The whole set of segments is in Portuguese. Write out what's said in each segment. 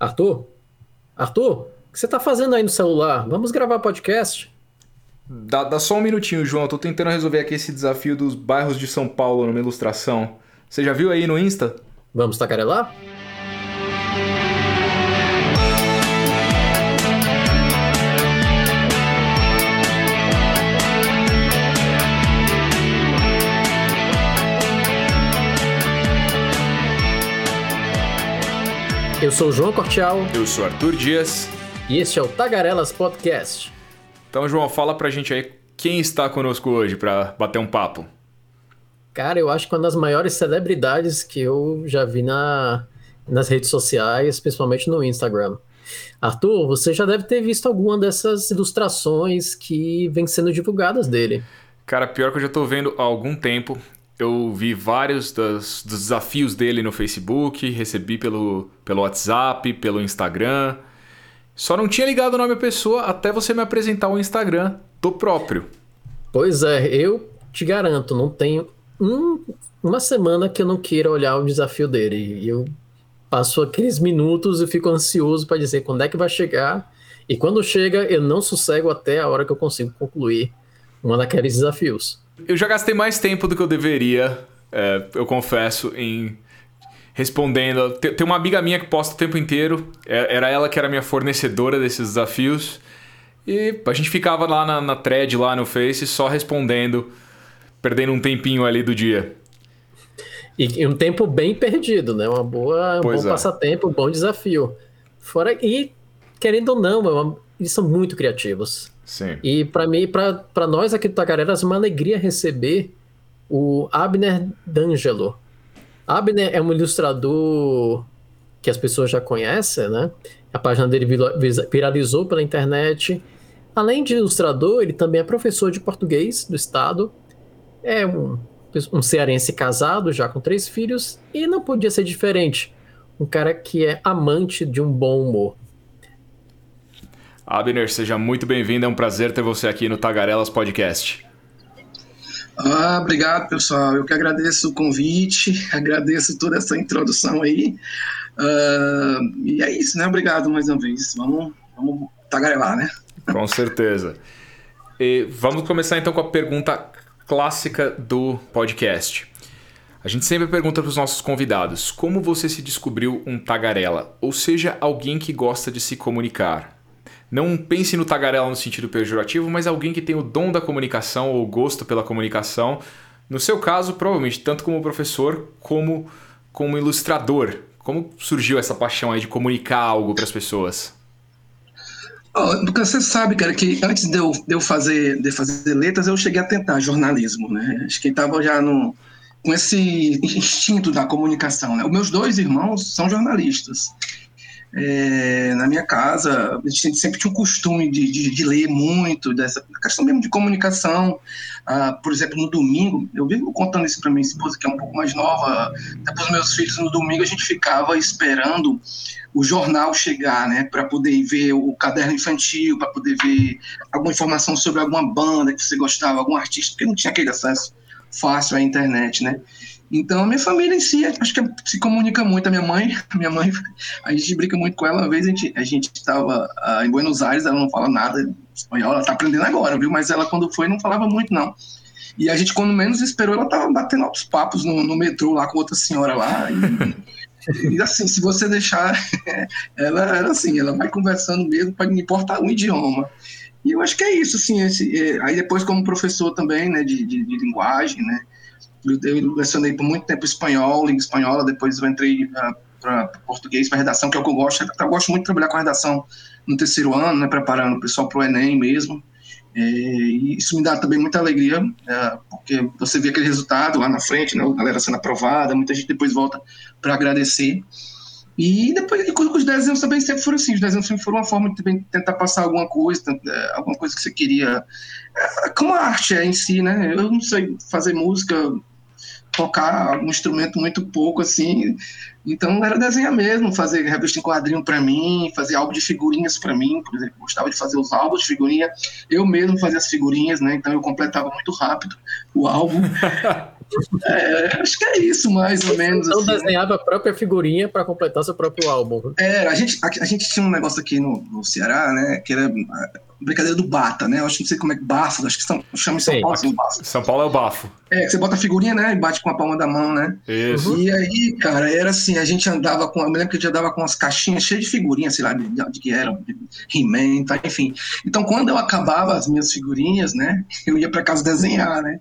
Arthur? Arthur, o que você tá fazendo aí no celular? Vamos gravar podcast? Dá, dá só um minutinho, João. Eu tô tentando resolver aqui esse desafio dos bairros de São Paulo numa ilustração. Você já viu aí no Insta? Vamos tacarelar? Eu sou o João Cortial. Eu sou Arthur Dias. E este é o Tagarelas Podcast. Então, João, fala pra gente aí quem está conosco hoje para bater um papo. Cara, eu acho que uma das maiores celebridades que eu já vi na, nas redes sociais, principalmente no Instagram. Arthur, você já deve ter visto alguma dessas ilustrações que vêm sendo divulgadas dele. Cara, pior que eu já tô vendo há algum tempo eu vi vários dos, desafios dele no Facebook, recebi pelo, pelo WhatsApp, pelo Instagram. Só não tinha ligado o nome da pessoa até você me apresentar o Instagram do próprio. Pois é, eu te garanto, não tenho um, uma semana que eu não queira olhar o desafio dele. Eu passo aqueles minutos e fico ansioso para dizer quando é que vai chegar. E quando chega, eu não sossego até a hora que eu consigo concluir um daqueles desafios. Eu já gastei mais tempo do que eu deveria, é, eu confesso, em respondendo. Tem uma amiga minha que posta o tempo inteiro, é, era ela que era minha fornecedora desses desafios. E a gente ficava lá na, na thread, lá no Face, só respondendo, perdendo um tempinho ali do dia. E, um tempo bem perdido, né? Uma boa, um pois bom é. passatempo, um bom desafio. Fora e querendo ou não, é eles são muito criativos. Sim. E para mim, para nós aqui do Tagarelas, é uma alegria receber o Abner D'Angelo. Abner é um ilustrador que as pessoas já conhecem, né? A página dele viralizou pela internet. Além de ilustrador, ele também é professor de português do estado. É um, um cearense casado, já com três filhos, e não podia ser diferente. Um cara que é amante de um bom humor. Abner, seja muito bem-vindo. É um prazer ter você aqui no Tagarelas Podcast. Ah, obrigado, pessoal. Eu que agradeço o convite, agradeço toda essa introdução aí. Uh, e é isso, né? Obrigado mais uma vez. Vamos, vamos tagarelar, né? Com certeza. E vamos começar então com a pergunta clássica do podcast. A gente sempre pergunta para os nossos convidados: como você se descobriu um tagarela? Ou seja, alguém que gosta de se comunicar. Não pense no tagarela no sentido pejorativo, mas alguém que tem o dom da comunicação ou gosto pela comunicação. No seu caso, provavelmente, tanto como professor como como ilustrador. Como surgiu essa paixão aí de comunicar algo para as pessoas? Oh, você sabe, cara, que antes de eu, de eu, fazer, de fazer letras, eu cheguei a tentar jornalismo, né? Acho que estava já no, com esse instinto da comunicação, né? Os meus dois irmãos são jornalistas. É, na minha casa, a gente sempre tinha o costume de, de, de, ler muito, dessa questão mesmo de comunicação. Ah, por exemplo, no domingo, eu vivo contando isso para minha esposa, que é um pouco mais nova, até para os meus filhos, no domingo a gente ficava esperando o jornal chegar, né, para poder ver o caderno infantil, para poder ver alguma informação sobre alguma banda que você gostava, algum artista, porque não tinha aquele acesso fácil à internet, né? Então, a minha família em si, acho que se comunica muito. A minha mãe, a minha mãe, a gente brinca muito com ela. Uma vez a gente a estava uh, em Buenos Aires, ela não fala nada espanhol, ela está aprendendo agora, viu? Mas ela, quando foi, não falava muito, não. E a gente, quando menos esperou, ela estava batendo altos papos no, no, metrô lá com outra senhora lá. E, e assim, se você deixar, ela era assim, ela vai conversando mesmo para não importar o idioma. E eu acho que é isso, assim. Esse, é, aí depois, como professor também, né, de, de, de linguagem, né, eu lecionei por muito tempo espanhol, língua espanhola, depois eu entrei ah, para português, para redação, que é o que eu gosto. Eu gosto muito de trabalhar com redação no terceiro ano, né, preparando o pessoal para o Enem mesmo. É, e isso me dá também muita alegria, é, porque você vê aquele resultado lá na frente, né, a galera sendo aprovada, muita gente depois volta para agradecer. E depois e os desenhos também sempre foram assim, os desenhos sempre foram uma forma de tentar passar alguma coisa, é, alguma coisa que você queria. É, como a arte é em si, né? Eu não sei fazer música, tocar um instrumento muito pouco, assim. Então era desenhar mesmo, fazer revista em quadrinho para mim, fazer álbum de figurinhas para mim, por exemplo, gostava de fazer os álbuns de figurinha. Eu mesmo fazia as figurinhas, né? Então eu completava muito rápido o álbum. É, acho que é isso, mais ou menos. Então assim, né? desenhava a própria figurinha para completar seu próprio álbum. É, a gente, a, a gente tinha um negócio aqui no, no Ceará, né? Que era brincadeira do bata, né? Eu acho que não sei como é que bafo, acho que são, chama em São Sim, Paulo. São Paulo é o bafo. É, você bota a figurinha, né? E bate com a palma da mão, né? Isso. E aí, cara, era assim, a gente andava com. Eu me lembro que a gente andava com umas caixinhas cheias de figurinhas, sei lá, de, de que eram, de He-Man, tá, enfim. Então, quando eu acabava as minhas figurinhas, né? Eu ia pra casa desenhar, né?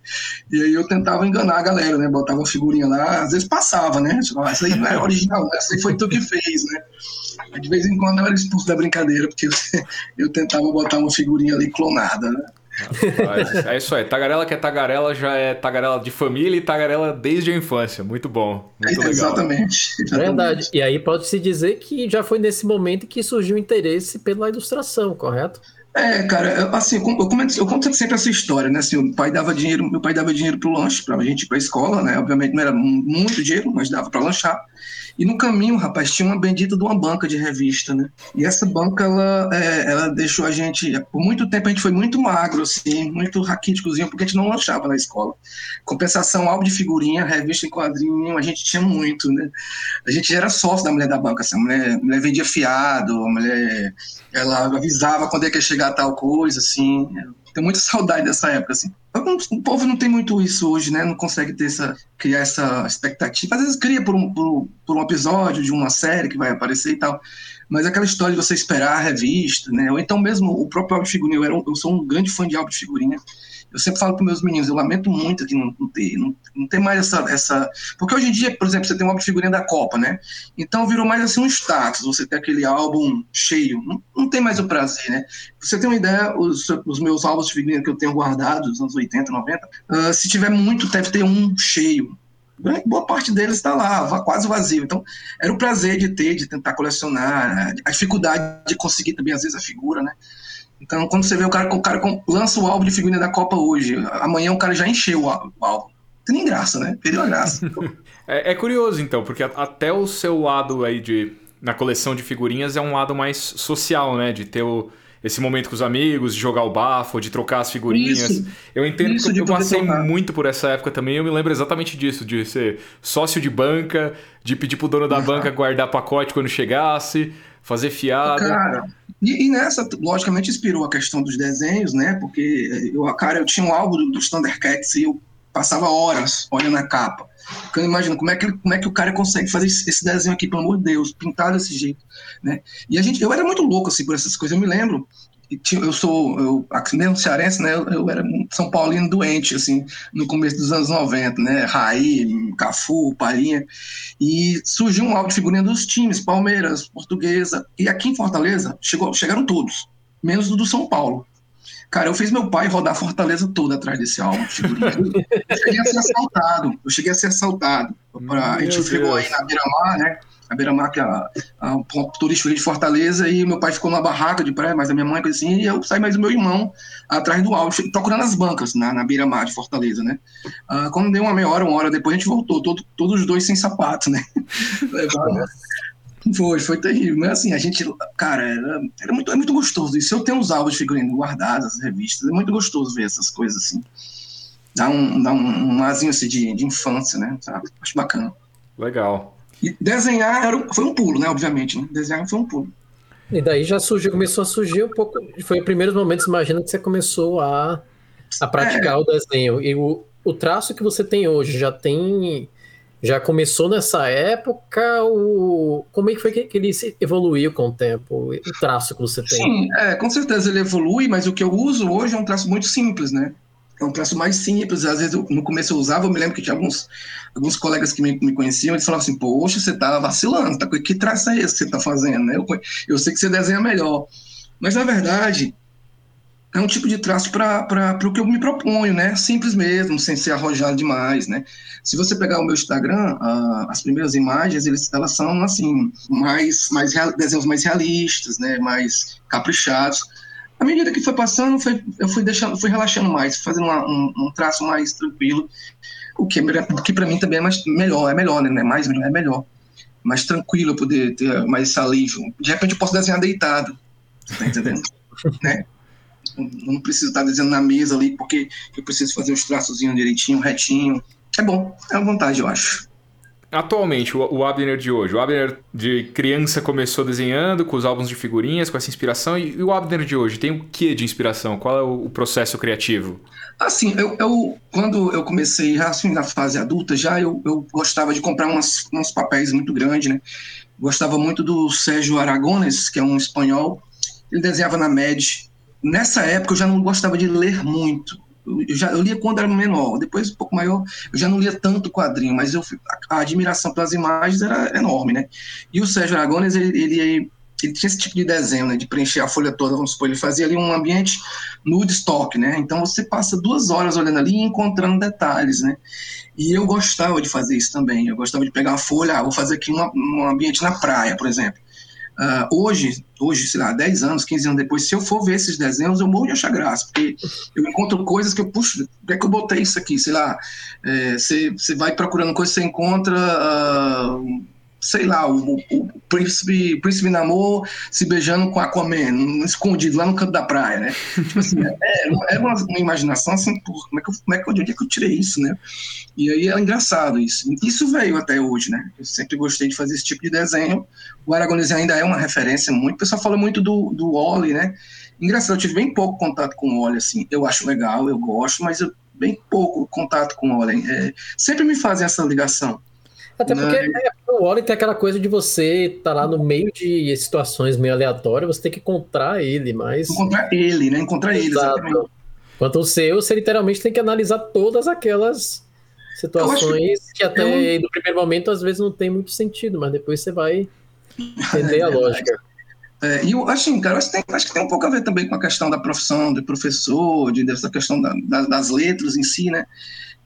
E aí eu tentava enganar a galera, né? Botava a figurinha lá, às vezes passava, né? Tipo, essa aí não é original, né? essa aí foi tu que fez, né? De vez em quando eu era expulso da brincadeira, porque eu, eu tentava botar uma figurinha ali clonada, né? Rapaz, é isso aí. Tagarela que é tagarela já é tagarela de família e tagarela desde a infância. Muito bom. Muito legal. Exatamente. exatamente. Verdade. E aí pode-se dizer que já foi nesse momento que surgiu o interesse pela ilustração, correto? É, cara, assim, eu, comento, eu conto sempre essa história, né? Assim, o pai dava dinheiro, meu pai dava dinheiro pro lanche, pra gente ir pra escola, né? Obviamente não era muito dinheiro, mas dava pra lanchar. E no caminho, rapaz, tinha uma bendita de uma banca de revista, né? E essa banca, ela, é, ela deixou a gente. Por muito tempo a gente foi muito magro, assim, muito raquíticozinho, porque a gente não lanchava na escola. Compensação, álbum de figurinha, revista em quadrinho, a gente tinha muito, né? A gente era sócio da mulher da banca, assim, a mulher, a mulher vendia fiado, a mulher. Ela avisava quando ia chegar tal coisa, assim. Tenho muita saudade dessa época, assim. O povo não tem muito isso hoje, né? Não consegue ter essa, criar essa expectativa. Às vezes cria por um, por, por um episódio de uma série que vai aparecer e tal. Mas aquela história de você esperar a revista, né? Ou então mesmo o próprio álbum de figurinha. Eu, era um, eu sou um grande fã de álbum de figurinha. Eu sempre falo para meus meninos, eu lamento muito que não, não ter, não, não tem mais essa, essa. Porque hoje em dia, por exemplo, você tem um álbum de figurinha da Copa, né? Então virou mais assim um status, você ter aquele álbum cheio. Não, não tem mais o prazer, né? Você tem uma ideia, os, os meus álbuns de figurinha que eu tenho guardados, dos anos 80, 90, uh, se tiver muito, deve ter um cheio. Boa parte deles está lá, quase vazio. Então, era o prazer de ter, de tentar colecionar, a dificuldade de conseguir também, às vezes, a figura, né? Então, quando você vê o cara, o cara lança o álbum de figurinha da Copa hoje, amanhã o cara já encheu o álbum. Tem nem graça, né? Perdeu a graça. é, é, curioso, então, porque até o seu lado aí de. Na coleção de figurinhas é um lado mais social, né? De ter o, esse momento com os amigos, de jogar o bafo, de trocar as figurinhas. Isso, eu entendo isso que eu passei trocar. muito por essa época também. Eu me lembro exatamente disso, de ser sócio de banca, de pedir pro dono da uhum. banca guardar pacote quando chegasse, fazer fiado. Cara, e, e, nessa, logicamente, inspirou a questão dos desenhos, né? Porque eu, cara, eu tinha um álbum dos do Thundercats e eu passava horas olhando a capa. Porque eu imagino como é, que, como é que o cara consegue fazer esse desenho aqui, pelo amor de Deus, pintar desse jeito, né? E a gente, eu era muito louco, assim, por essas coisas. Eu me lembro eu sou, eu, mesmo cearense, né, eu, eu, era um São Paulino doente, assim, no começo dos anos 90, né, Raí, Cafu, Palhinha, e surgiu um álbum de figurinha dos times, Palmeiras, Portuguesa, e aqui em Fortaleza chegou, chegaram todos, menos o do São Paulo. Cara, eu fiz meu pai rodar a Fortaleza toda atrás desse álbum eu cheguei a ser assaltado, eu cheguei a ser assaltado. Pra, a gente chegou aí na Beira-Mar, né, a beira-mar, que é um ponto turístico de Fortaleza, e meu pai ficou numa barraca de praia, mas a minha mãe, assim, e eu saí mais o meu irmão atrás do áudio, procurando as bancas na, na beira-mar de Fortaleza, né? Ah, quando deu uma meia hora, uma hora depois, a gente voltou, todo, todos os dois sem sapato, né? Foi, foi terrível. Mas assim, a gente, cara, era, era muito, é muito gostoso. E se eu tenho os álbuns de figurino guardados, as revistas, é muito gostoso ver essas coisas assim. Dá um, dá um, um azinho assim de, de infância, né? Sabe? Acho bacana. Legal. E desenhar era, foi um pulo, né? Obviamente, né? Desenhar foi um pulo. E daí já surgiu, começou a surgir um pouco. Foi os primeiros momentos, imagina, que você começou a, a praticar é. o desenho. E o, o traço que você tem hoje já tem. Já começou nessa época? O, como é que foi que, ele evoluiu com o tempo? O traço que você tem? Sim, é, com certeza ele evolui, mas o que eu uso hoje é um traço muito simples, né? é um traço mais simples. Às vezes, eu, no começo eu usava, eu me lembro que tinha alguns, alguns colegas que me, me conheciam, eles falavam assim, poxa, você tá vacilando, tá, que traço é esse que você tá fazendo? Né? Eu, eu sei que você desenha melhor. Mas, na verdade, é um tipo de traço para o que eu me proponho, né? Simples mesmo, sem ser arrojado demais, né? Se você pegar o meu Instagram, as primeiras imagens, eles, elas são, assim, mais, mais desenhos mais realistas, né? Mais caprichados à medida que foi passando, foi, eu fui deixando, fui relaxando mais, fazendo uma, um, um, traço mais tranquilo, o que, que para mim também é mais, melhor, é melhor, né? É mais, é melhor. Mais tranquilo, poder ter mais esse De repente eu posso desenhar deitado, tá entendendo? né? Não preciso estar desenhando na mesa ali, porque eu preciso fazer os traços direitinho, retinho. é bom, é uma vantagem, eu acho. Atualmente, o, o Abner de hoje, o Abner de criança começou desenhando com os álbuns de figurinhas, com essa inspiração, e, e o Abner de hoje tem o que de inspiração? Qual é o, o processo criativo? Assim, eu, eu, quando eu comecei, assim, na fase adulta, já eu, eu gostava de comprar umas, uns papéis muito grandes, né? Gostava muito do Sérgio Aragones, que é um espanhol, ele desenhava na MED. Nessa época eu já não gostava de ler muito, eu, já, eu lia quando era menor, depois um pouco maior, eu já não lia tanto quadrinho, mas eu, a, a admiração pelas imagens era enorme, né? E o Sérgio Aragones, ele, ele, ele, tinha esse tipo de desenho, né? De preencher a folha toda, vamos supor, ele fazia ali um ambiente nude stock, né? Então você passa duas horas olhando ali e encontrando detalhes, né? E eu gostava de fazer isso também. Eu gostava de pegar a folha, ah, vou fazer aqui uma, um ambiente na praia, por exemplo. Uh, hoje, hoje, sei lá, 10 anos, 15 anos depois, se eu for ver esses desenhos, eu morro de achar graça, porque eu encontro coisas que eu, puxo, por é que eu botei isso aqui? Sei lá, é, você é, vai procurando coisas, você encontra. Uh, sei lá, o, o príncipe, o príncipe Namor se beijando com Aquaman, escondido lá no canto da praia, né? tipo assim, é, é, é uma, uma, imaginação assim, por, como é que eu, como é que, onde é que eu tirei isso, né? E aí é engraçado isso. Isso veio até hoje, né? Eu sempre gostei de fazer esse tipo de desenho. O Aragonese ainda é uma referência muito. O pessoal fala muito do, do Oli, né? Engraçado, eu tive bem pouco contato com o Oli, assim. Eu acho legal, eu gosto, mas eu bem pouco contato com o Oli. É, sempre me fazem essa ligação. Até porque é, o Wally tem aquela coisa de você estar tá lá no meio de situações meio aleatórias, você tem que encontrar ele, mas. Encontrar ele, né? Encontrar ele, exatamente. Quanto o seu, você literalmente tem que analisar todas aquelas situações que, que até eu... no primeiro momento às vezes não tem muito sentido, mas depois você vai entender a é lógica. É, e eu, assim, cara, acho que, tem, acho que tem um pouco a ver também com a questão da profissão de professor, de, dessa questão da, da, das letras em si, né?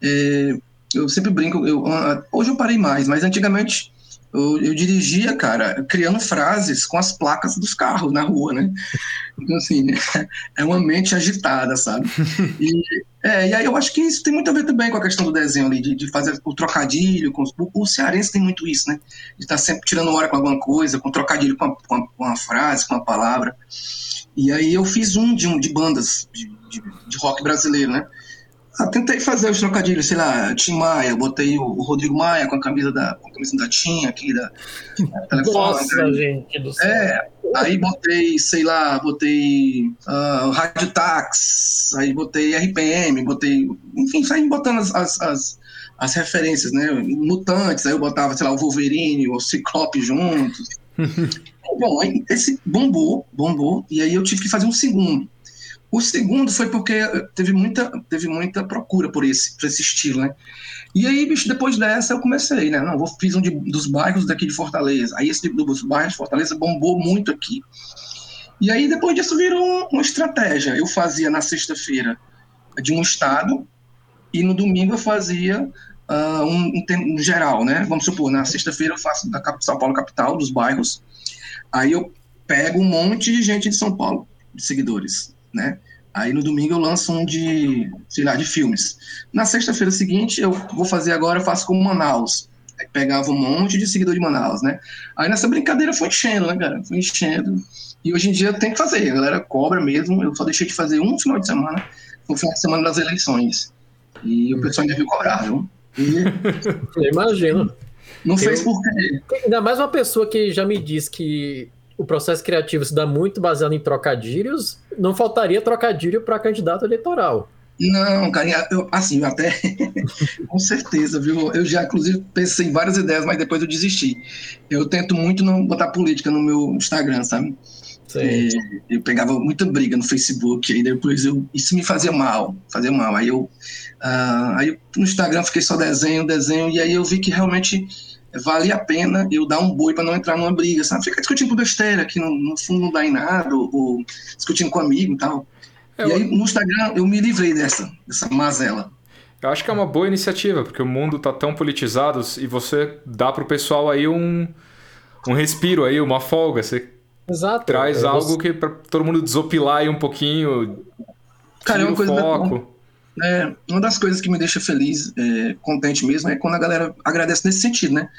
É, eu sempre brinco, eu, hoje eu parei mais, mas antigamente eu, eu, dirigia, cara, criando frases com as placas dos carros na rua, né? Então, assim, é uma mente agitada, sabe? E, é, e aí eu acho que isso tem muito a ver também com a questão do desenho ali, de, de fazer o trocadilho, com os, o, cearense tem muito isso, né? De estar tá sempre tirando hora com alguma coisa, com trocadilho com, a, com, a, com uma frase, com uma palavra. E aí eu fiz um de, um, de bandas de, de, de rock brasileiro, né? Ah, tentei fazer os trocadilhos, sei lá, Tim Maia, botei o, Rodrigo Maia com a camisa da, com a camisa da Tim aqui, da, da telefone. Nossa, gente do céu. É, aí botei, sei lá, botei uh, Rádio Tax, aí botei RPM, botei, enfim, saí botando as, as, as, as, referências, né, mutantes, aí eu botava, sei lá, o Wolverine, o Ciclope juntos. Bom, aí esse bombou, bombou, e aí eu tive que fazer um segundo. O segundo foi porque teve muita, teve muita procura por esse, por esse estilo, né? E aí, bicho, depois dessa eu comecei, né? Não, vou fiz um de, dos bairros daqui de Fortaleza. Aí esse dos bairros de Fortaleza bombou muito aqui. E aí depois disso virou um, uma estratégia. Eu fazia na sexta-feira de um estado e no domingo eu fazia uh, um, um, um, geral, né? Vamos supor, na sexta-feira eu faço da São Paulo capital, dos bairros. Aí eu pego um monte de gente de São Paulo, de seguidores né? Aí no domingo eu lanço um de, sei lá, de filmes. Na sexta-feira seguinte, eu vou fazer agora, eu faço como Manaus. Aí pegava um monte de seguidor de Manaus, né? Aí nessa brincadeira foi enchendo, né, cara? Foi enchendo. E hoje em dia tem que fazer, a galera cobra mesmo. Eu só deixei de fazer um final de semana, no final de semana das eleições. E o pessoal ainda viu cobrar, viu? E... Eu imagino. Não fez por quê? Ainda mais uma pessoa que já me disse que o processo criativo se dá muito baseado em trocadilhos, não faltaria trocadilho para candidato eleitoral. Não, cara, eu, assim, eu até com certeza, viu? Eu já, inclusive, pensei em várias ideias, mas depois eu desisti. Eu tento muito não botar política no meu Instagram, sabe? É, eu pegava muita briga no Facebook, aí depois eu, isso me fazia mal, fazia mal. Aí eu, uh, aí no Instagram fiquei só desenho, desenho, e aí eu vi que realmente vale a pena eu dar um boi para não entrar numa briga, sabe? Ficar discutindo besteira, que no, no, fundo não dá em nada, ou, ou discutindo com amigo e tal. É, e aí no Instagram eu me livrei dessa, dessa mazela. Eu acho que é uma boa iniciativa, porque o mundo tá tão politizado e você dá pro pessoal aí um, um respiro aí, uma folga. Você Exato. traz algo que para todo mundo desopilar aí um pouquinho. Cara, é uma coisa foco. É, uma das coisas que me deixa feliz, é, contente mesmo, é quando a galera agradece nesse sentido, né?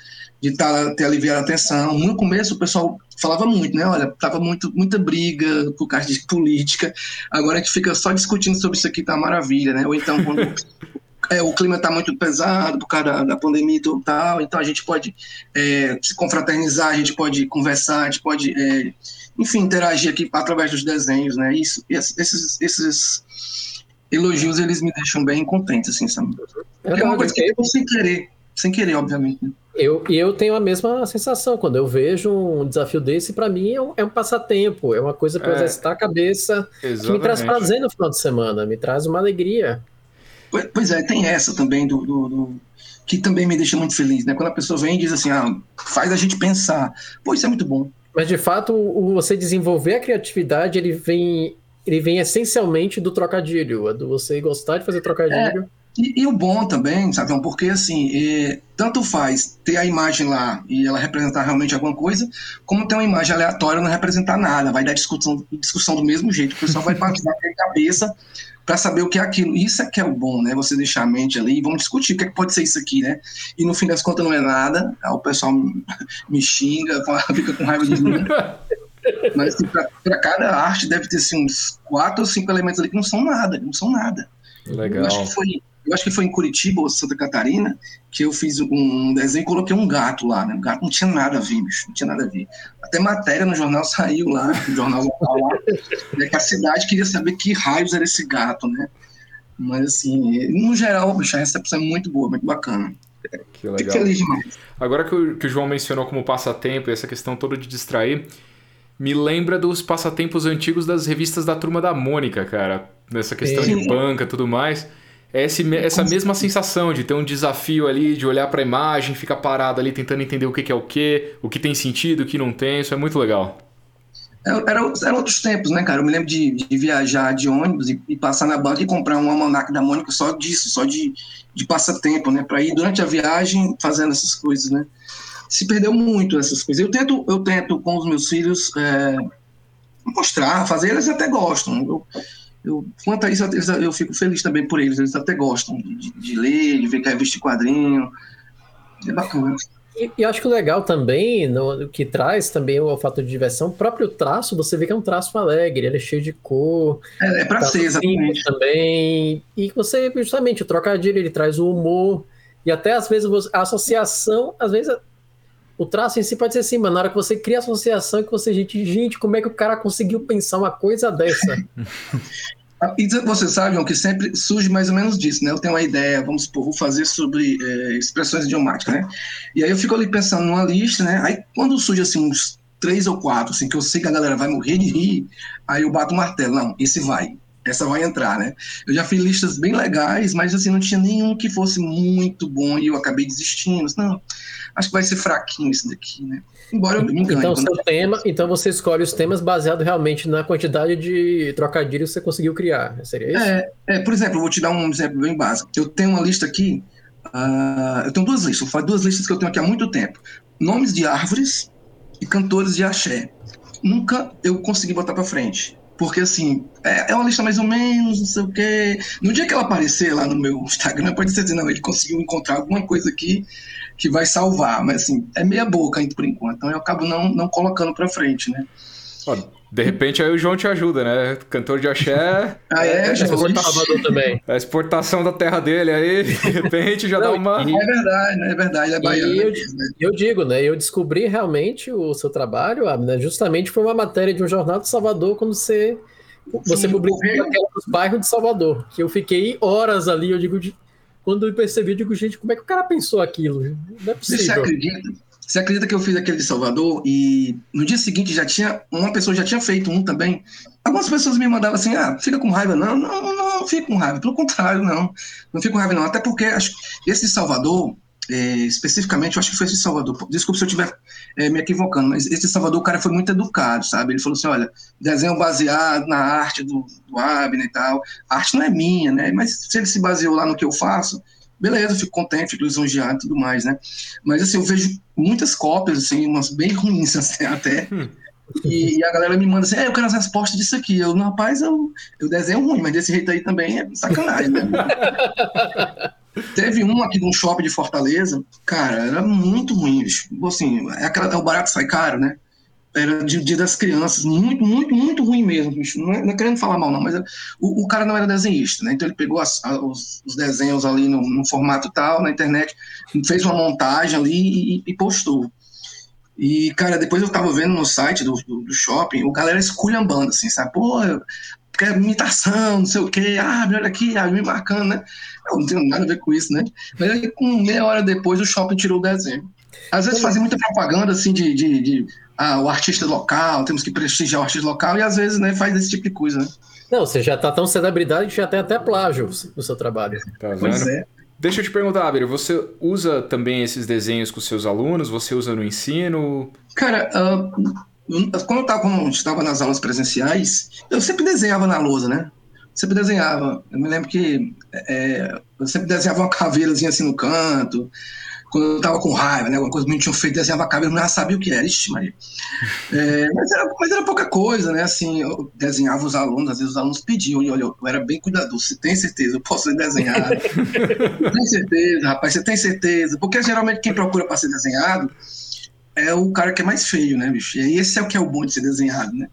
De tá, ter aliviado a atenção. No começo o pessoal falava muito, né? Olha, tava muito, muita briga por causa de política. Agora a gente fica só discutindo sobre isso aqui, tá maravilha, né? Ou então quando é, o clima está muito pesado por causa da, da pandemia e tal, então a gente pode é, se confraternizar, a gente pode conversar, a gente pode, é, enfim, interagir aqui através dos desenhos, né? Isso, esses, esses elogios, eles me deixam bem contente, assim, sabe? É, é uma coisa que eu sem querer, sem querer, obviamente. Né? Eu, e eu tenho a mesma sensação. Quando eu vejo um desafio desse, para mim é um, é um, passatempo, é uma coisa para é, exercitar a cabeça, exatamente. que me traz prazer no final de semana, me traz uma alegria. Pois é, tem essa também do, do, do, que também me deixa muito feliz, né? Quando a pessoa vem e diz assim, ah, faz a gente pensar. Pô, isso é muito bom. Mas de fato, o, você desenvolver a criatividade, ele vem, ele vem essencialmente do trocadilho, é do você gostar de fazer trocadilho. É e, e, o bom também, sabe, porque assim, é, tanto faz ter a imagem lá e ela representar realmente alguma coisa, como ter uma imagem aleatória não representar nada, vai dar discussão, discussão do mesmo jeito, o pessoal vai partir da cabeça para saber o que é aquilo. Isso é que é o bom, né? Você deixar a mente ali e vamos discutir o que, é que pode ser isso aqui, né? E no fim das contas não é nada, o pessoal me xinga, fica com raiva de mim. Mas assim, para cada arte deve ter assim, uns quatro ou cinco elementos ali que não são nada, não são nada. Legal. Eu acho que foi eu acho que foi em Curitiba ou Santa Catarina que eu fiz um desenho e coloquei um gato lá, né? O gato não tinha nada a ver, bicho, não tinha nada a ver. Até matéria no jornal saiu lá, no jornal local lá, né, que a cidade queria saber que raios era esse gato, né? Mas assim, no geral, bicho, a recepção é muito boa, muito bacana. Que legal. Fico feliz demais. Agora que o, que o João mencionou como passatempo, essa questão toda de distrair, me lembra dos passatempos antigos das revistas da Turma da Mônica, cara. Nessa questão Sim. de banca e tudo mais. É esse, essa mesma sensação de ter um desafio ali, de olhar para a imagem, ficar parado ali tentando entender o que, é o que, o que tem sentido, o que não tem, isso é muito legal. Era, era, outros tempos, né, cara? Eu me lembro de, de viajar de ônibus e, e, passar na banca e comprar um almanac da Mônica só disso, só de, de passatempo, né? Para ir durante a viagem fazendo essas coisas, né? Se perdeu muito essas coisas. Eu tento, eu tento com os meus filhos é, mostrar, fazer, eles até gostam. Eu, eu, quanto a isso, eu, fico feliz também por eles. Eles até gostam de, de ler, de ver que é revista quadrinho. É bacana. E, e acho que o legal também, no, que traz também o fato de diversão, o próprio traço, você vê que é um traço alegre, ele é cheio de cor. É, é pra ser, exatamente. Também. E você, justamente, o trocadilho, ele traz o humor. E até às vezes a associação, às vezes o traço em si pode ser assim, mas na hora que você cria associação que você, gente, gente, como é que o cara conseguiu pensar uma coisa dessa? E você sabe, que sempre surge mais ou menos disso, né? Eu tenho uma ideia, vamos supor, vou fazer sobre é, expressões idiomáticas, né? E aí eu fico ali pensando numa lista, né? Aí quando surge assim uns três ou quatro, assim, que eu sei que a galera vai morrer de rir, aí eu bato o martelo, não, esse vai, essa vai entrar, né? Eu já fiz listas bem legais, mas assim, não tinha nenhum que fosse muito bom e eu acabei desistindo. Não, acho que vai ser fraquinho esse daqui, né? Embora eu me engane. Então, seu tema, então você escolhe os temas baseado realmente na quantidade de trocadilhos que você conseguiu criar, seria isso? É, é, por exemplo, eu vou te dar um exemplo bem básico. Eu tenho uma lista aqui, uh, eu tenho duas listas, vou duas listas que eu tenho aqui há muito tempo. Nomes de árvores e cantores de axé. Nunca eu consegui botar para frente. Porque, assim, é, é, uma lista mais ou menos, não sei o quê. No dia que ela aparecer lá no meu Instagram, pode ser assim, não, ele conseguiu encontrar alguma coisa aqui que vai salvar. Mas, assim, é meia boca ainda por enquanto. Então eu acabo não, não colocando pra frente, né? De repente aí o João te ajuda, né? Cantor de axé. ah, é, é exportação também. A exportação da terra dele aí, de repente já Não, dá uma. É verdade, é verdade, é baiano. E eu, eu, digo, né? Eu descobri realmente o seu trabalho, né? justamente foi uma matéria de um jornal de Salvador, quando você. Você Sim, publicou aquela dos bairros de Salvador, que eu fiquei horas ali, eu digo, quando eu percebi, eu digo, gente, como é que o cara pensou aquilo? Não é possível. Você acredita? Você acredita que eu fiz aquele de Salvador e no dia seguinte já tinha uma pessoa já tinha feito um também? Algumas pessoas me mandavam assim: "Ah, fica com raiva não, não, não, não fico com raiva, pelo contrário, não. Não fico com raiva não, até porque acho esse de Salvador é, especificamente, eu acho que foi esse de Salvador. Desculpa se eu estiver é, me equivocando, mas esse de Salvador, o cara foi muito educado, sabe? Ele falou assim: olha, desenho baseado na arte do, do Abner e tal. A arte não é minha, né? Mas se ele se baseou lá no que eu faço, beleza, fico contente, fico lisonjeado e tudo mais, né? Mas assim, eu vejo muitas cópias, assim, umas bem ruins assim, até. Hum. E, e, a galera me manda assim, é, eu quero as respostas disso aqui. Eu, rapaz, eu, eu desenho ruim, mas desse jeito aí também é sacanagem, né? Teve um aqui de um shopping de Fortaleza, cara, era muito ruim. Assim, é, aquela, é o barato sai caro, né? era de dia das crianças, muito, muito, muito ruim mesmo, bicho. Não, é, não é querendo falar mal, não, mas o, o, cara não era desenhista, né? Então ele pegou as, os, os, desenhos ali no, no, formato tal, na internet, fez uma montagem ali e, e, postou. E, cara, depois eu tava vendo no site do, do, do shopping, o galera esculhambando, assim, sabe? Pô, que é imitação, não sei o quê, ah, olha aqui, ah, me marcando, né? Eu não tenho nada a ver com isso, né? Mas aí, com meia hora depois, o shopping tirou o desenho. Às vezes fazia muita propaganda, assim, de, de, de ah, o artista local, temos que prestigiar o artista local, e às vezes, né, faz esse tipo de coisa, né? Não, você já tá tão celebridade que já tem até plágio no seu trabalho. Tá? Pois é. Deixa eu te perguntar, Abner, você usa também esses desenhos com seus alunos? Você usa no ensino? Cara, uh, quando eu tava, estava nas aulas presenciais, eu sempre desenhava na lousa, né? Sempre desenhava. Eu me lembro que é, eu sempre desenhava uma caveirazinha assim no canto. Quando eu tava com raiva, né? Alguma coisa que me tinha feito, desenhava a caveira, não sabia o que era. Ixi, Maria. É, mas, era, mas era pouca coisa, né? Assim, eu desenhava os alunos, às vezes os alunos pediam, olha, eu era bem cuidadoso. Você tem certeza? Eu posso desenhar? tem certeza, rapaz, você tem certeza? Porque geralmente quem procura para ser desenhado é o cara que é mais feio, né, bicho? E esse é o que é o bom de ser desenhado, né?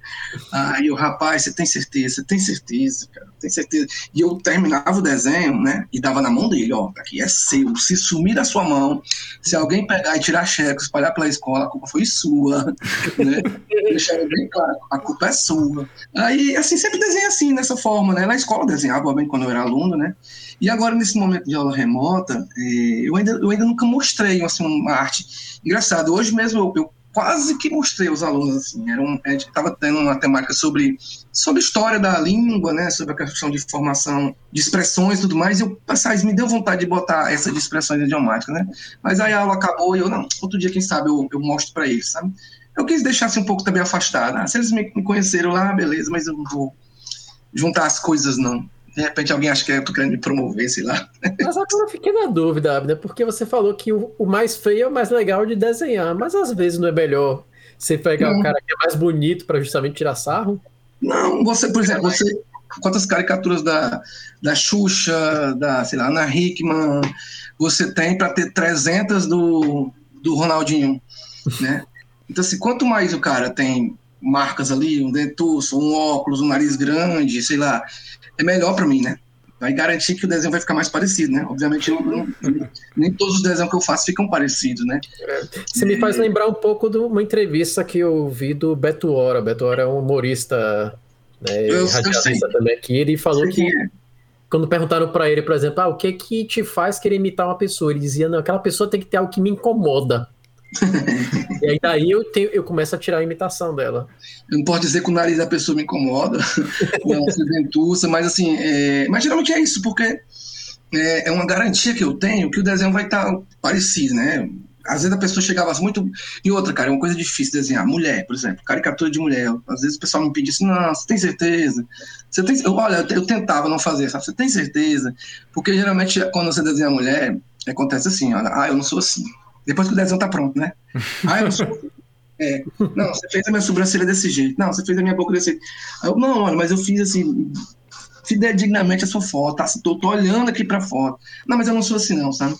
Aí o rapaz, você tem certeza, você tem certeza, cara, tem certeza. E eu terminava o desenho, né, e dava na mão dele, ó, aqui é seu. Se sumir da sua mão, se alguém pegar e tirar cheque, espalhar pela escola, a culpa foi sua, né? Deixando bem claro, a culpa é sua. Aí, assim, sempre desenha assim, dessa forma, né? Na escola eu desenhava bem quando eu era aluno, né? E agora, nesse momento de aula remota, eh, eu ainda, eu ainda nunca mostrei, assim, uma arte Engraçado, hoje mesmo eu, eu quase que mostrei aos alunos, assim, era um, a gente estava tendo uma temática sobre, sobre história da língua, né, sobre a questão de formação de expressões e tudo mais, e eu, passais, me deu vontade de botar essa de expressões idiomáticas, né, mas aí a aula acabou e eu, não, outro dia, quem sabe, eu, eu mostro para eles, sabe. Eu quis deixar assim um pouco também afastado, ah, se eles me, me conheceram lá, beleza, mas eu não vou juntar as coisas, não. De repente alguém acha que eu tô querendo me promover, sei lá. Mas agora eu fiquei na dúvida, Abner, porque você falou que o, o, mais feio é o mais legal de desenhar, mas às vezes não é melhor você pegar não. o cara que é mais bonito para justamente tirar sarro? Não, você, por exemplo, você. Quantas caricaturas da, da Xuxa, da, sei lá, Ana Hickman, você tem para ter 300 do, do Ronaldinho, né? Então, assim, quanto mais o cara tem marcas ali, um dentuço, um óculos, um nariz grande, sei lá, é melhor para mim, né? Vai garantir que o desenho vai ficar mais parecido, né? Obviamente, não, nem todos os desenhos que eu faço ficam parecidos, né? Você me faz lembrar um pouco de uma entrevista que eu vi do Beto Hora. Beto Hora é um humorista, né? Eu, radialista também aqui. Ele falou que é. quando perguntaram para ele, por exemplo, ah, o que que te faz querer imitar uma pessoa? Ele dizia, não, aquela pessoa tem que ter algo que me incomoda e aí daí eu, tenho, eu começo a tirar a imitação dela. Eu não posso dizer que o nariz da pessoa me incomoda, dentuça, mas assim, é, mas geralmente é isso, porque é, é, uma garantia que eu tenho que o desenho vai estar tá parecido, né? Às vezes a pessoa chegava muito. E outra, cara, é uma coisa difícil desenhar. Mulher, por exemplo, caricatura de mulher. Às vezes o pessoal me pedia assim: não, você tem certeza? Você tem... Olha, eu tentava não fazer, sabe? Você tem certeza? Porque geralmente quando você desenha mulher, acontece assim: olha, ah, eu não sou assim. Depois que o desenho tá pronto, né? Ah, eu sou. É, não, você fez a minha sobrancelha desse jeito. Não, você fez a minha boca desse jeito. Eu, não, olha, mas eu fiz assim, fidedignamente a sua foto, tá? Tô, tô olhando aqui pra foto. Não, mas eu não sou assim, não, sabe?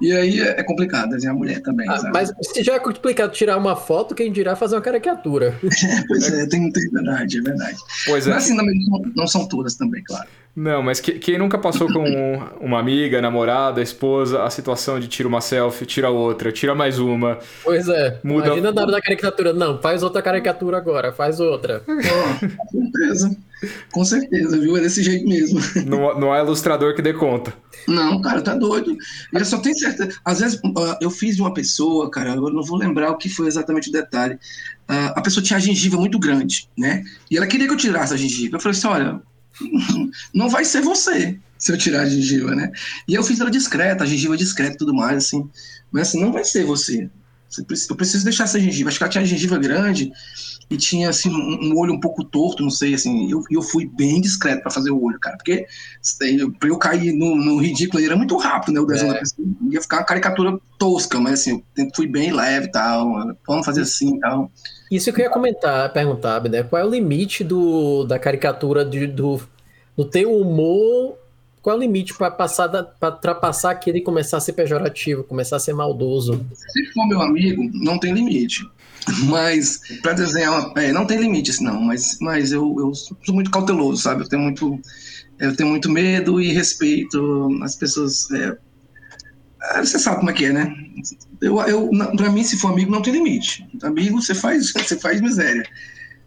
E aí é, complicado desenhar mulher também. Ah, mas se já é complicado tirar uma foto, quem dirá fazer uma caricatura. É, pois é, tem, tem verdade, é verdade. Pois é. Mas assim, não, não são todas também, claro. Não, mas que, quem nunca passou com uma amiga, namorada, esposa, a situação de tira uma selfie, tira outra, tira mais uma. Pois é. Muda... Imagina na hora da caricatura. Não, faz outra caricatura agora, faz outra. Oh, com certeza. Com certeza, viu? É desse jeito mesmo. Não, não é ilustrador que dê conta. Não, cara, tá doido. Eu só tenho certeza. Às vezes eu fiz de uma pessoa, cara, agora não vou lembrar o que foi exatamente o detalhe. a pessoa tinha a gengiva muito grande, né? E ela queria que eu tirasse a gengiva. Eu falei assim: olha, não vai ser você se eu tirar a gengiva, né? E eu fiz ela discreta, a gengiva discreta e tudo mais, assim. Mas assim, não vai ser você. Eu preciso deixar essa gengiva. Acho que ela tinha gengiva grande e tinha, assim, um, olho um pouco torto, não sei, assim. E eu, eu fui bem discreto para fazer o olho, cara. Porque pra eu cair no, no ridículo era muito rápido, né? O desenho é. da pessoa. Ia ficar uma caricatura tosca, mas assim, eu fui bem leve e tal. Vamos fazer assim e tal. Isso que eu ia comentar, perguntar, né? Qual é o limite do, da caricatura de, do, do teu humor? Qual é o limite para passar para ultrapassar aquele e começar a ser pejorativo, começar a ser maldoso? Se for meu amigo, não tem limite. Mas para desenhar, é, não tem limites, não. Mas, mas eu, eu sou muito cauteloso, sabe? Eu tenho muito, eu tenho muito medo e respeito as pessoas. É, é você sabe como é que é, né? Eu, eu, para mim, se for amigo, não tem limite. Amigo, você faz, você faz miséria.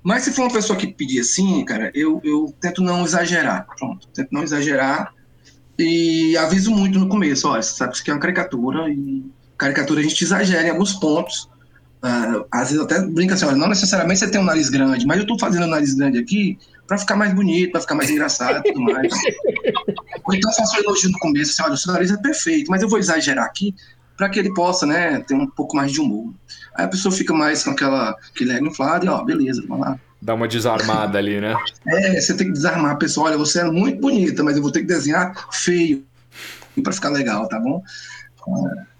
Mas se for uma pessoa que pedir assim, cara, eu, eu tento não exagerar. Pronto, tento não exagerar e aviso muito no começo, olha, você sabe que isso aqui é uma caricatura e caricatura a gente exagera em alguns pontos Uh, às vezes até brinca assim, olha, não necessariamente você tem um nariz grande, mas eu estou fazendo um nariz grande aqui para ficar mais bonito, para ficar mais engraçado e tudo mais. Ou então faço um elogio no começo, assim, olha, o seu nariz é perfeito, mas eu vou exagerar aqui para que ele possa, né, ter um pouco mais de humor. Aí a pessoa fica mais com aquela, aquele ego inflado e, ó, beleza, vamos lá. Dá uma desarmada ali, né? É, você tem que desarmar a pessoa, olha, você é muito bonita, mas eu vou ter que desenhar feio para ficar legal, tá bom?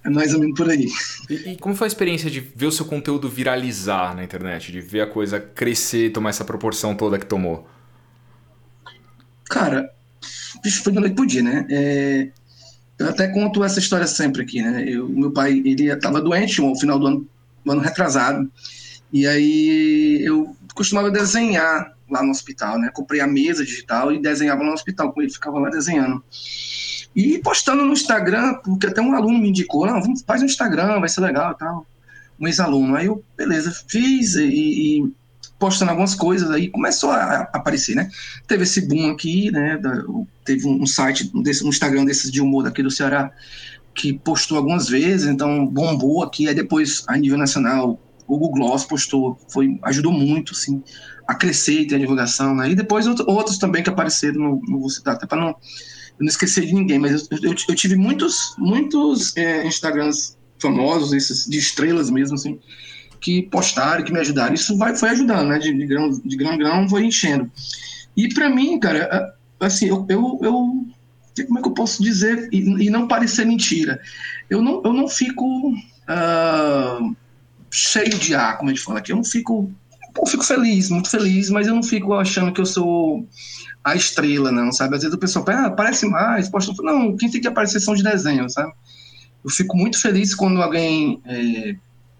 É mais ou menos por aí. E, e, como foi a experiência de ver o seu conteúdo viralizar na internet? De ver a coisa crescer, tomar essa proporção toda que tomou? Cara, bicho, foi da noite pro dia, né? É, eu até conto essa história sempre aqui, né? Eu, meu pai, ele estava doente no final do ano, do ano retrasado. E aí eu costumava desenhar lá no hospital, né? Comprei a mesa digital e desenhava no hospital com ele, ficava lá desenhando. E postando no Instagram, porque até um aluno me indicou, não, vamos, faz no Instagram, vai ser legal e tal. Um ex-aluno. Aí eu, beleza, fiz e, e, postando algumas coisas, aí começou a, aparecer, né? Teve esse boom aqui, né? Da, teve um, um site, um, desse, um Instagram desses de humor daqui do Ceará, que postou algumas vezes, então bombou aqui, aí depois a nível nacional o Google Gloss postou, foi, ajudou muito, assim, a crescer e ter a divulgação, né? E depois outros também que apareceram, não vou citar, até para não eu não esqueci de ninguém, mas eu, eu, eu tive muitos, muitos é, Instagrams famosos, esses de estrelas mesmo, assim, que postaram, que me ajudaram. Isso vai, foi ajudando, né? De, de, grão, de grão em grão, foi enchendo. E para mim, cara, assim, eu, eu, eu, como é que eu posso dizer e, e, não parecer mentira? Eu não, eu não fico uh, cheio de ar, como a gente fala aqui. Eu não fico, eu fico feliz, muito feliz, mas eu não fico achando que eu sou a estrela, não, sabe? Às vezes o pessoal ah, aparece mais, posta. Não, quem tem que aparecer são de desenho, sabe? Eu fico muito feliz quando alguém é,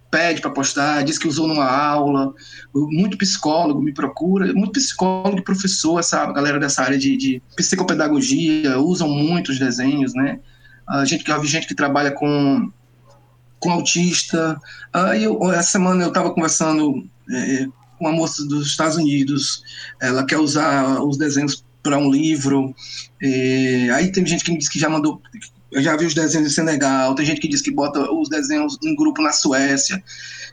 pede para postar, diz que usou numa aula. Muito psicólogo me procura, muito psicólogo professor, essa galera dessa área de, de psicopedagogia, usam muito os desenhos, né? A gente que vi gente que trabalha com com autista. Aí eu, essa semana eu estava conversando é, uma moça dos Estados Unidos, ela quer usar os desenhos para um livro. Aí tem gente que me diz que já mandou, eu já vi os desenhos em Senegal, tem gente que diz que bota os desenhos em grupo na Suécia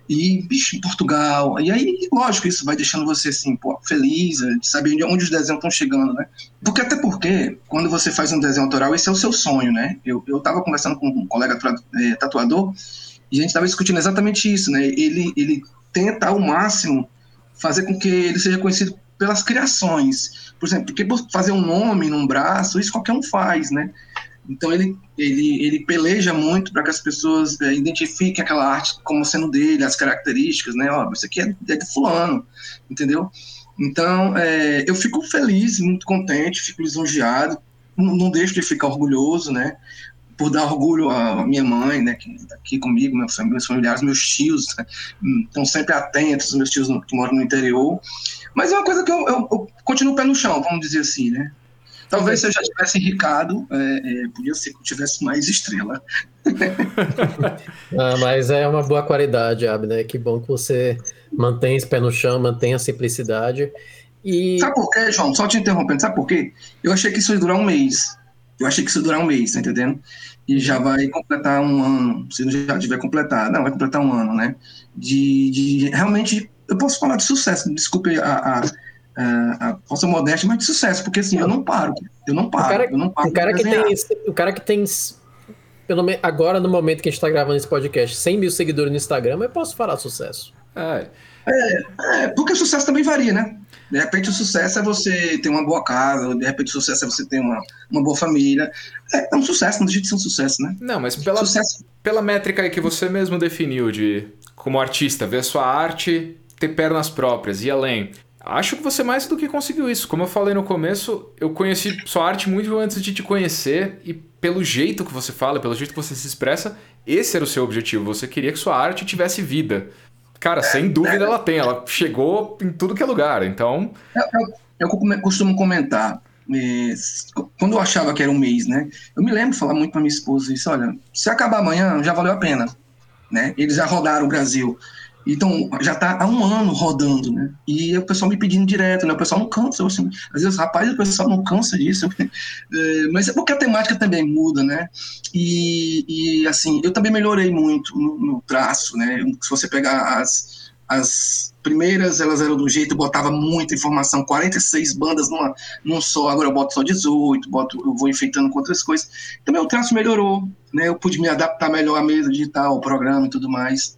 e bicho, em Portugal. E aí, lógico, isso vai deixando você assim, pô, feliz de saber onde os desenhos estão chegando, né? Porque até porque, quando você faz um desenho autoral, esse é o seu sonho, né? Eu, eu tava conversando com um colega é, tatuador e a gente estava discutindo exatamente isso, né? Ele, ele tenta ao máximo fazer com que ele seja conhecido pelas criações. Por exemplo, porque fazer um nome num braço, isso qualquer um faz, né? Então ele, ele, ele peleja muito para que as pessoas é, identifiquem aquela arte como sendo dele, as características, né? Ó, isso aqui é, é de fulano, entendeu? Então é, eu fico feliz, muito contente, fico lisonjeado, não, não deixo de ficar orgulhoso, né? Por dar orgulho à minha mãe, né, que está aqui comigo, meus, meus familiares, meus tios, né, estão sempre atentos, meus tios que moram no interior. Mas é uma coisa que eu, eu, eu continuo pé no chão, vamos dizer assim, né? Talvez se eu já tivesse enricado, é, é, podia ser que eu tivesse mais estrela. ah, mas é uma boa qualidade, Abner. Que bom que você mantém esse pé no chão, mantém a simplicidade. E... Sabe por quê, João? Só te interrompendo, sabe por quê? Eu achei que isso ia durar um mês. Eu achei que isso ia durar um mês, tá entendendo? E já vai completar um ano, se não já tiver completado, não, vai completar um ano, né? De, de realmente, eu posso falar de sucesso, desculpe a, a, a, a falsa modéstia, mas de sucesso, porque assim, eu não paro, eu não paro, o cara, eu não paro. O cara, que tem, o cara que tem, pelo menos agora no momento que a gente está gravando esse podcast, 100 mil seguidores no Instagram, eu posso falar sucesso. É. É, é, porque o sucesso também varia, né? De repente o sucesso é você ter uma boa casa, de repente o sucesso é você ter uma, uma boa família. É, é um sucesso, não deixa de ser um sucesso, né? Não, mas pela, sucesso... pela métrica que você mesmo definiu de como artista, ver a sua arte ter pernas próprias e além. Acho que você mais do que conseguiu isso. Como eu falei no começo, eu conheci sua arte muito antes de te conhecer e pelo jeito que você fala, pelo jeito que você se expressa, esse era o seu objetivo. Você queria que sua arte tivesse vida Cara, sem dúvida ela tem. Ela chegou em tudo que é lugar, então... Eu, eu, eu costumo comentar, é, quando eu achava que era um mês, né? Eu me lembro de falar muito para minha esposa isso, olha, se acabar amanhã, já valeu a pena, né? Eles já rodaram o Brasil. Então, já está há um ano rodando, né? E o pessoal me pedindo direto, né? O pessoal não cansa, eu, assim, às vezes, rapaz, o pessoal não cansa disso. é, mas é porque a temática também muda, né? E, e assim, eu também melhorei muito no, no, traço, né? Se você pegar as, as primeiras, elas eram do jeito, eu botava muita informação, 46 bandas numa, num só, agora eu boto só 18, boto, eu vou enfeitando com outras coisas. Também o traço melhorou, né? Eu pude me adaptar melhor à mesa digital, ao programa e tudo mais.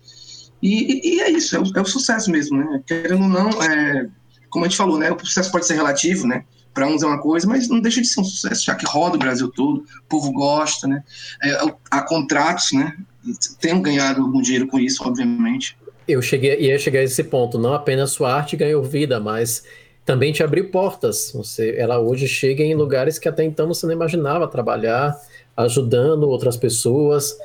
E, e é isso, é o, é o, sucesso mesmo, né? Querendo ou não, é, como a gente falou, né? O sucesso pode ser relativo, né? Para uns é uma coisa, mas não deixa de ser um sucesso, já que roda o Brasil todo, o povo gosta, né? É, há contratos, né? Tenho ganhado algum dinheiro com isso, obviamente. Eu cheguei, ia chegar a esse ponto, não apenas sua arte ganhou vida, mas também te abriu portas. Você, ela hoje chega em lugares que até então você não imaginava trabalhar, ajudando outras pessoas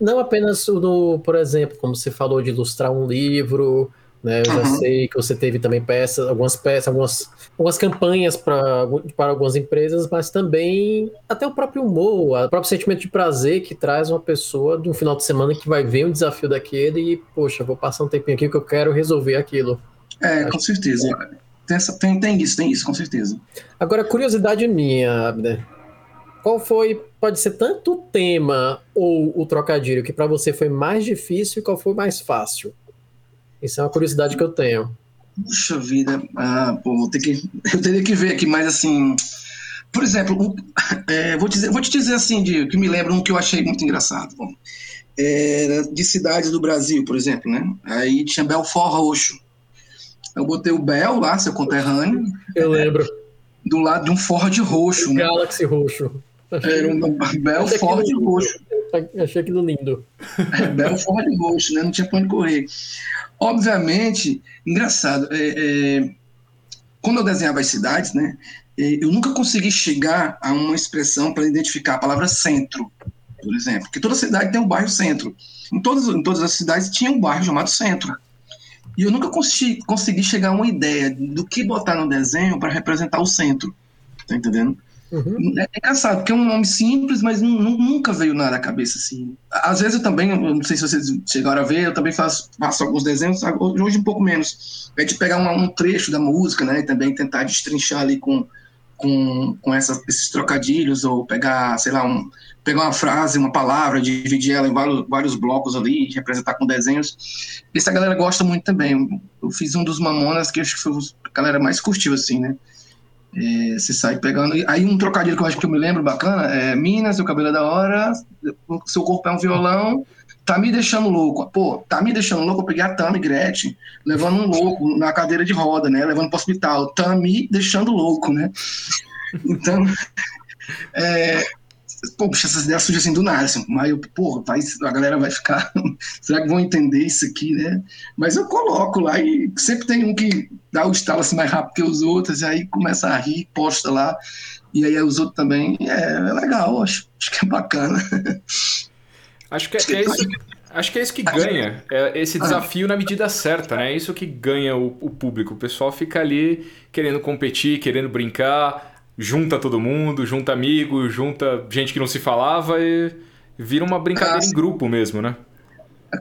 não apenas no, por exemplo, como você falou de ilustrar um livro, né? Eu uhum. já sei que você teve também peças, algumas peças, algumas, algumas campanhas para algumas empresas, mas também até o próprio humor, o próprio sentimento de prazer que traz uma pessoa de um final de semana que vai ver um desafio daquele e, poxa, vou passar um tempinho aqui que eu quero resolver aquilo. É, Acho com certeza. Que... Tem, tem, tem isso, tem isso, com certeza. Agora, curiosidade minha, Abner. Qual foi, pode ser tanto o tema ou o trocadilho que para você foi mais difícil e qual foi mais fácil? Isso é uma curiosidade que eu tenho. Puxa vida, ah, pô, vou ter que, eu teria que ver aqui, mas assim, por exemplo, é, vou, dizer, vou te dizer assim, de, que me lembra um que eu achei muito engraçado. Bom, é, de cidades do Brasil, por exemplo, né? Aí tinha Belfort Roxo. Eu botei o Bel lá, seu conterrâneo. Eu lembro. Do lado de um Ford roxo. Né? Galaxy roxo. Era um Belfort roxo. Achei aquilo lindo. É, Belfort roxo, né? Não tinha pra onde correr. Obviamente, engraçado, é, é, quando eu desenhava as cidades, né? É, eu nunca consegui chegar a uma expressão para identificar a palavra centro, por exemplo. Porque toda cidade tem um bairro centro. Em todas, em todas as cidades tinha um bairro chamado centro. E eu nunca consegui, consegui chegar a uma ideia do que botar no desenho para representar o centro. Tá entendendo? Uhum. É, é engraçado, porque é um nome simples, mas nunca veio nada à cabeça assim. Às vezes eu também, eu não sei se vocês chegaram a ver, eu também faço, faço alguns desenhos, hoje um pouco menos. É de pegar um, um trecho da música, né, e também tentar destrinchar ali com, com, com essa, esses trocadilhos, ou pegar, sei lá, um, pegar uma frase, uma palavra, dividir ela em vários, vários blocos ali, representar com desenhos. Isso a galera gosta muito também. Eu fiz um dos Mamonas que acho que foi a galera mais curtiu, assim, né? É, você sai pegando. Aí um trocadilho que eu acho que eu me lembro bacana é Minas, seu cabelo é da hora, seu corpo é um violão, tá me deixando louco. Pô, tá me deixando louco. Eu peguei a Tami Gretchen, levando um louco na cadeira de roda, né? Levando pro hospital. Tá me deixando louco, né? Então, é, poxa, essas ideias surgem assim do nada, assim, mas eu, porra, vai, a galera vai ficar, será que vão entender isso aqui, né? Mas eu coloco lá e sempre tem um que dá o estalo assim mais rápido que os outros, e aí começa a rir, posta lá, e aí os outros também, é, é legal, acho, acho que é bacana. Acho que é, é isso, acho que é isso que ganha, é esse desafio na medida certa, né? É isso que ganha o, o público, o pessoal fica ali querendo competir, querendo brincar, junta todo mundo, junta amigos, junta gente que não se falava e vira uma brincadeira ah, em grupo mesmo, né?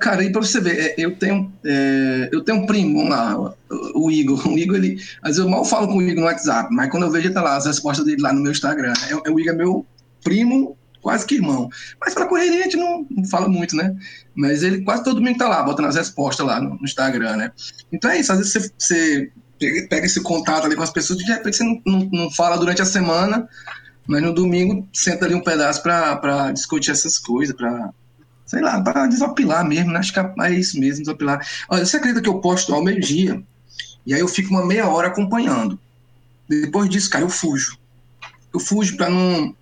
Cara, e pra você ver, é, eu tenho, é, eu tenho um primo, vamos lá, o Igor. O Igor, ele. Às vezes eu mal falo com o Igor no WhatsApp, mas quando eu vejo, ele tá lá, as respostas dele lá no meu Instagram. É, é, o Igor é meu primo, quase que irmão. Mas pela correria a gente não, não, fala muito, né? Mas ele quase todo domingo tá lá, botando as respostas lá no, no Instagram, né? Então é isso, às vezes você, você pega esse contato ali com as pessoas, de repente você não, não, não fala durante a semana, mas no domingo senta ali um pedaço para discutir essas coisas, para sei lá, para desopilar mesmo, né? acho que é isso mesmo, desopilar. Olha, você acredita que eu posto ao meio-dia e aí eu fico uma meia hora acompanhando. Depois disso, cara, eu fujo. Eu fujo para não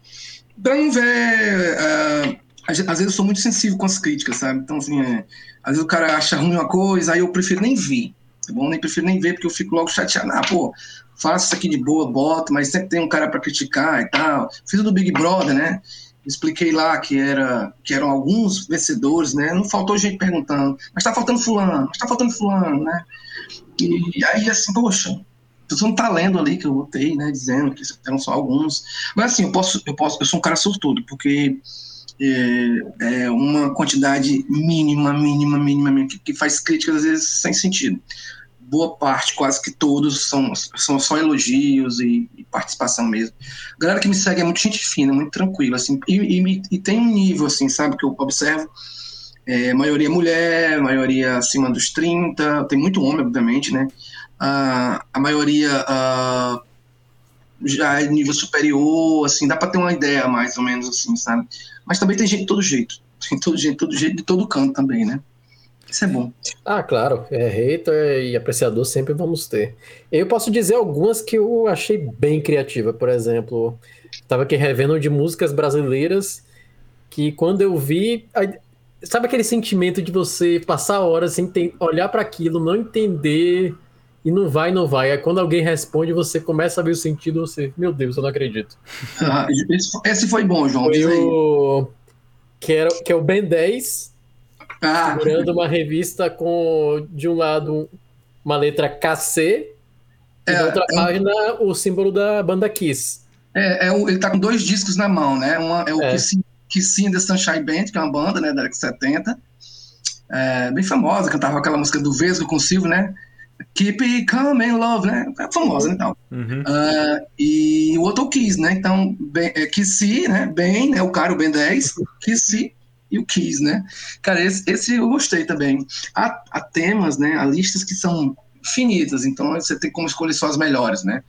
para não ver. Uh, às vezes eu sou muito sensível com as críticas, sabe? Então, assim, é, às vezes o cara acha ruim uma coisa, aí eu prefiro nem ver. Tá bom? Nem prefiro nem ver, porque eu fico logo chateado. Ah, pô, faço isso aqui de boa, boto, mas sempre tem um cara para criticar e tal. Fiz o do Big Brother, né? expliquei lá que, era, que eram alguns vencedores, né? Não faltou gente perguntando, mas tá faltando fulano, mas tá faltando fulano, né? E aí, assim, poxa, você não tá lendo ali que eu botei, né? Dizendo que eram só alguns. Mas assim, eu posso, eu posso, eu sou um cara sortudo, porque é, é uma quantidade mínima, mínima, mínima, que faz críticas às vezes sem sentido boa parte, quase que todos, são, são só elogios e, e, participação mesmo. A galera que me segue é muito gente fina, muito tranquila, assim, e, e, e tem um nível, assim, sabe, que eu observo, é, maioria mulher, maioria acima dos 30, tem muito homem, obviamente, né, ah, a maioria ah, já é nível superior, assim, dá para ter uma ideia mais ou menos, assim, sabe, mas também tem gente de todo jeito, tem todo jeito, todo jeito, de todo canto também, né. Isso é bom. Ah, claro. É, hater e apreciador sempre vamos ter. Eu posso dizer algumas que eu achei bem criativa. Por exemplo, estava aqui revendo de músicas brasileiras que quando eu vi. Sabe aquele sentimento de você passar horas sem olhar para aquilo, não entender e não vai, não vai. Aí quando alguém responde, você começa a ver o sentido, você, meu Deus, eu não acredito. Ah, esse foi bom, João. Foi o... Que, era, que é o Ben 10 ah. segurando uma revista com, de um lado, uma letra KC, e é, na outra é página, o símbolo da banda Kiss. É, é ele tá com dois discos na mão, né? Uma, é o é. Kiss, Kiss in the Sunshine Band, que é uma banda né, da década de 70, é, bem famosa, cantava aquela música do Vesgo com o Silvio, né? Keep It Coming Love, né? É famosa, né? Então. Uhum. Uh, e o outro Kiss, né? Então, ben, é, Kissy, né? Ben, né? O cara, o Ben 10, Kissy e o Kiss, né? Cara, esse, esse eu gostei também. Há, há, temas, né? Há listas que são finitas, então você tem como escolher só as melhores, né?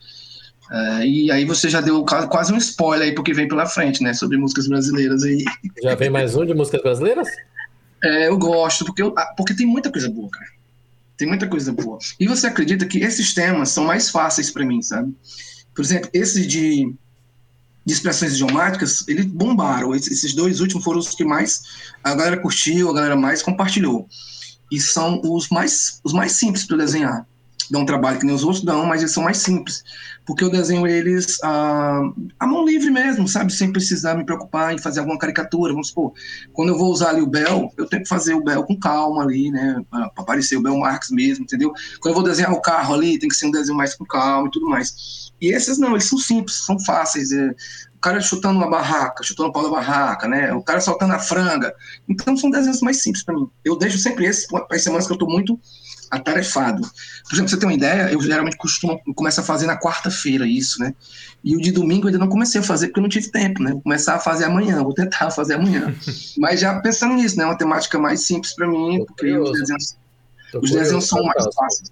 Uh, e aí você já deu quase um spoiler aí porque vem pela frente, né? Sobre músicas brasileiras aí. Já vem mais um de músicas brasileiras? É, eu gosto, porque, eu, ah, porque tem muita coisa boa, cara. Tem muita coisa boa. E você acredita que esses temas são mais fáceis para mim, sabe? Por exemplo, esse de de expressões idiomáticas, eles bombaram. Esses dois últimos foram os que mais a galera curtiu, a galera mais compartilhou. E são os mais, os mais simples para desenhar. Dão trabalho que nem os outros dão, mas eles são mais simples. Porque eu desenho eles ah, à mão livre mesmo, sabe? Sem precisar me preocupar em fazer alguma caricatura. Vamos supor, quando eu vou usar ali o Bel, eu tenho que fazer o Bel com calma ali, né? Para aparecer o Bel Marx mesmo, entendeu? Quando eu vou desenhar o carro ali, tem que ser um desenho mais com calma e tudo mais. E esses não, eles são simples, são fáceis. É, o cara chutando uma barraca, chutando o pau da barraca, né? O cara soltando a franga. Então são desenhos mais simples para mim. Eu deixo sempre esses para as semanas que eu estou muito atarefado. Por exemplo, você tem uma ideia, eu geralmente costumo começar a fazer na quarta-feira isso, né? E o de domingo eu ainda não comecei a fazer porque eu não tive tempo, né? Vou começar a fazer amanhã, vou tentar fazer amanhã. Mas já pensando nisso, né? Uma temática mais simples para mim, porque os desenhos, os desenhos são mais fáceis.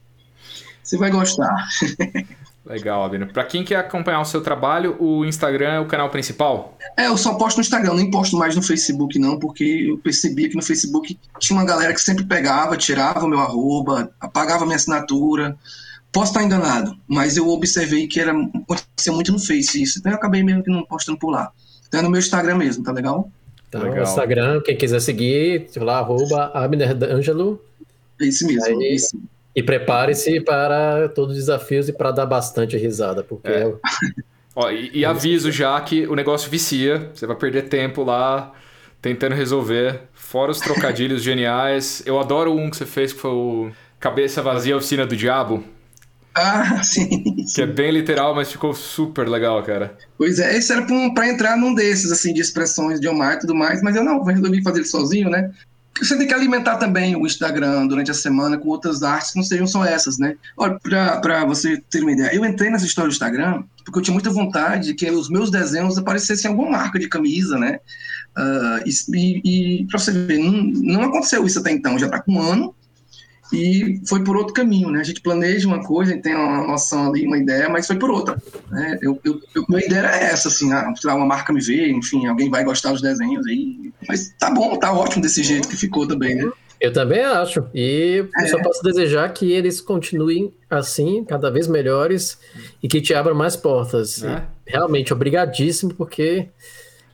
Você vai gostar. Legal, Abner. Para quem quer acompanhar o seu trabalho, o Instagram é o canal principal? É, eu só posto no Instagram, nem posto mais no Facebook não, porque eu percebi que no Facebook tinha uma galera que sempre pegava, tirava o meu arroba, apagava minha assinatura. Posso estar enganado, mas eu observei que era acontecia muito no Face isso, então eu acabei mesmo que não postando por lá. Então é no meu Instagram mesmo, tá legal? Então, legal. Instagram, quem quiser seguir, lá, arroba Abner D'Angelo. É isso mesmo, Aí, é isso. E prepare-se para todos os desafios e para dar bastante risada, porque. É. Ó, e, e aviso já que o negócio vicia, você vai perder tempo lá tentando resolver. Fora os trocadilhos geniais. Eu adoro um que você fez que foi o Cabeça Vazia Oficina do Diabo. Ah, sim, sim. Que é bem literal, mas ficou super legal, cara. Pois é, esse era para entrar num desses, assim, de expressões de Omar e tudo mais, mas eu não, resolvi fazer ele sozinho, né? Você tem que alimentar também o Instagram durante a semana com outras artes que não sejam só essas, né? Olha, para você ter uma ideia, eu entrei nessa história do Instagram porque eu tinha muita vontade de que os meus desenhos aparecessem em alguma marca de camisa, né? Uh, e, e para você ver, não, não aconteceu isso até então, já está com um ano, e foi por outro caminho, né? A gente planeja uma coisa, tem uma noção ali, uma ideia, mas foi por outra. Né? Eu, eu, eu, minha ideia era essa, assim, ah, uma marca me vê, enfim, alguém vai gostar dos desenhos aí. Mas tá bom, tá ótimo desse jeito que ficou também, né? Eu também acho. E é. só posso desejar que eles continuem assim, cada vez melhores, e que te abram mais portas. É. Realmente, obrigadíssimo, porque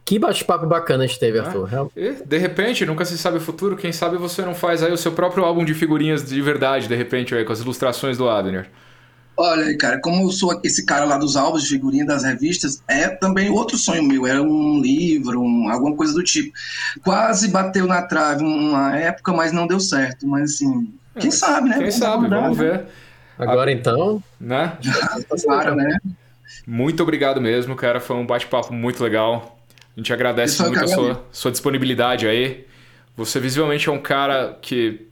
que bate-papo bacana a gente teve, Arthur. É. de repente, nunca se sabe o futuro, quem sabe você não faz aí o seu próprio álbum de figurinhas de verdade, de repente, aí, com as ilustrações do Abner. Olha, cara, como eu sou esse cara lá dos álbuns de figurinha das revistas, é também outro sonho meu, era um livro, um, alguma coisa do tipo. Quase bateu na trave uma época, mas não deu certo. Mas assim, quem é, sabe, né? Quem vamos sabe, vamos né? ver. Agora então. Né? Claro, né? Muito obrigado mesmo, cara. Foi um bate-papo muito legal. A gente agradece muito a sua, sua disponibilidade aí. Você visivelmente é um cara que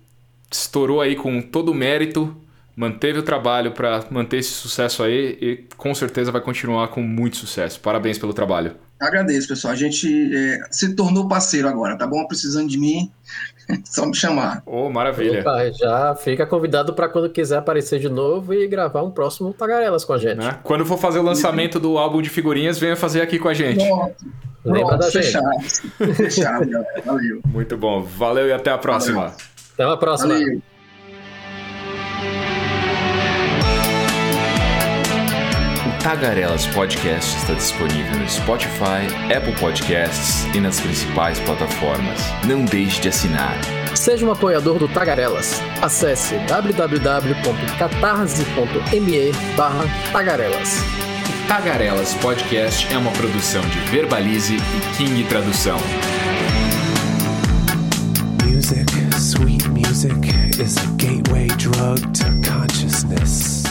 estourou aí com todo o mérito, manteve o trabalho para manter esse sucesso aí e com certeza vai continuar com muito sucesso. Parabéns pelo trabalho. Agradeço, pessoal. A gente é, se tornou parceiro agora, tá bom? Precisando de mim, só me chamar. Oh, maravilha. Opa, já fica convidado para quando quiser aparecer de novo e gravar um próximo Tagarelas com a gente. Né? Quando for fazer o lançamento do álbum de figurinhas, venha fazer aqui com a gente. Pronto. Lembra fechado. gente. Fechado, galera. Valeu. Muito bom. Valeu e até a próxima. Valeu. Até a próxima. Valeu. Tagarelas Podcast está disponível no Spotify, Apple Podcasts e nas principais plataformas. Não deixe de assinar. Seja um apoiador do Tagarelas. Acesse www.catarse.me Tagarelas. Tagarelas Podcast é uma produção de Verbalize e King Tradução. Music, sweet music, is a gateway drug to consciousness.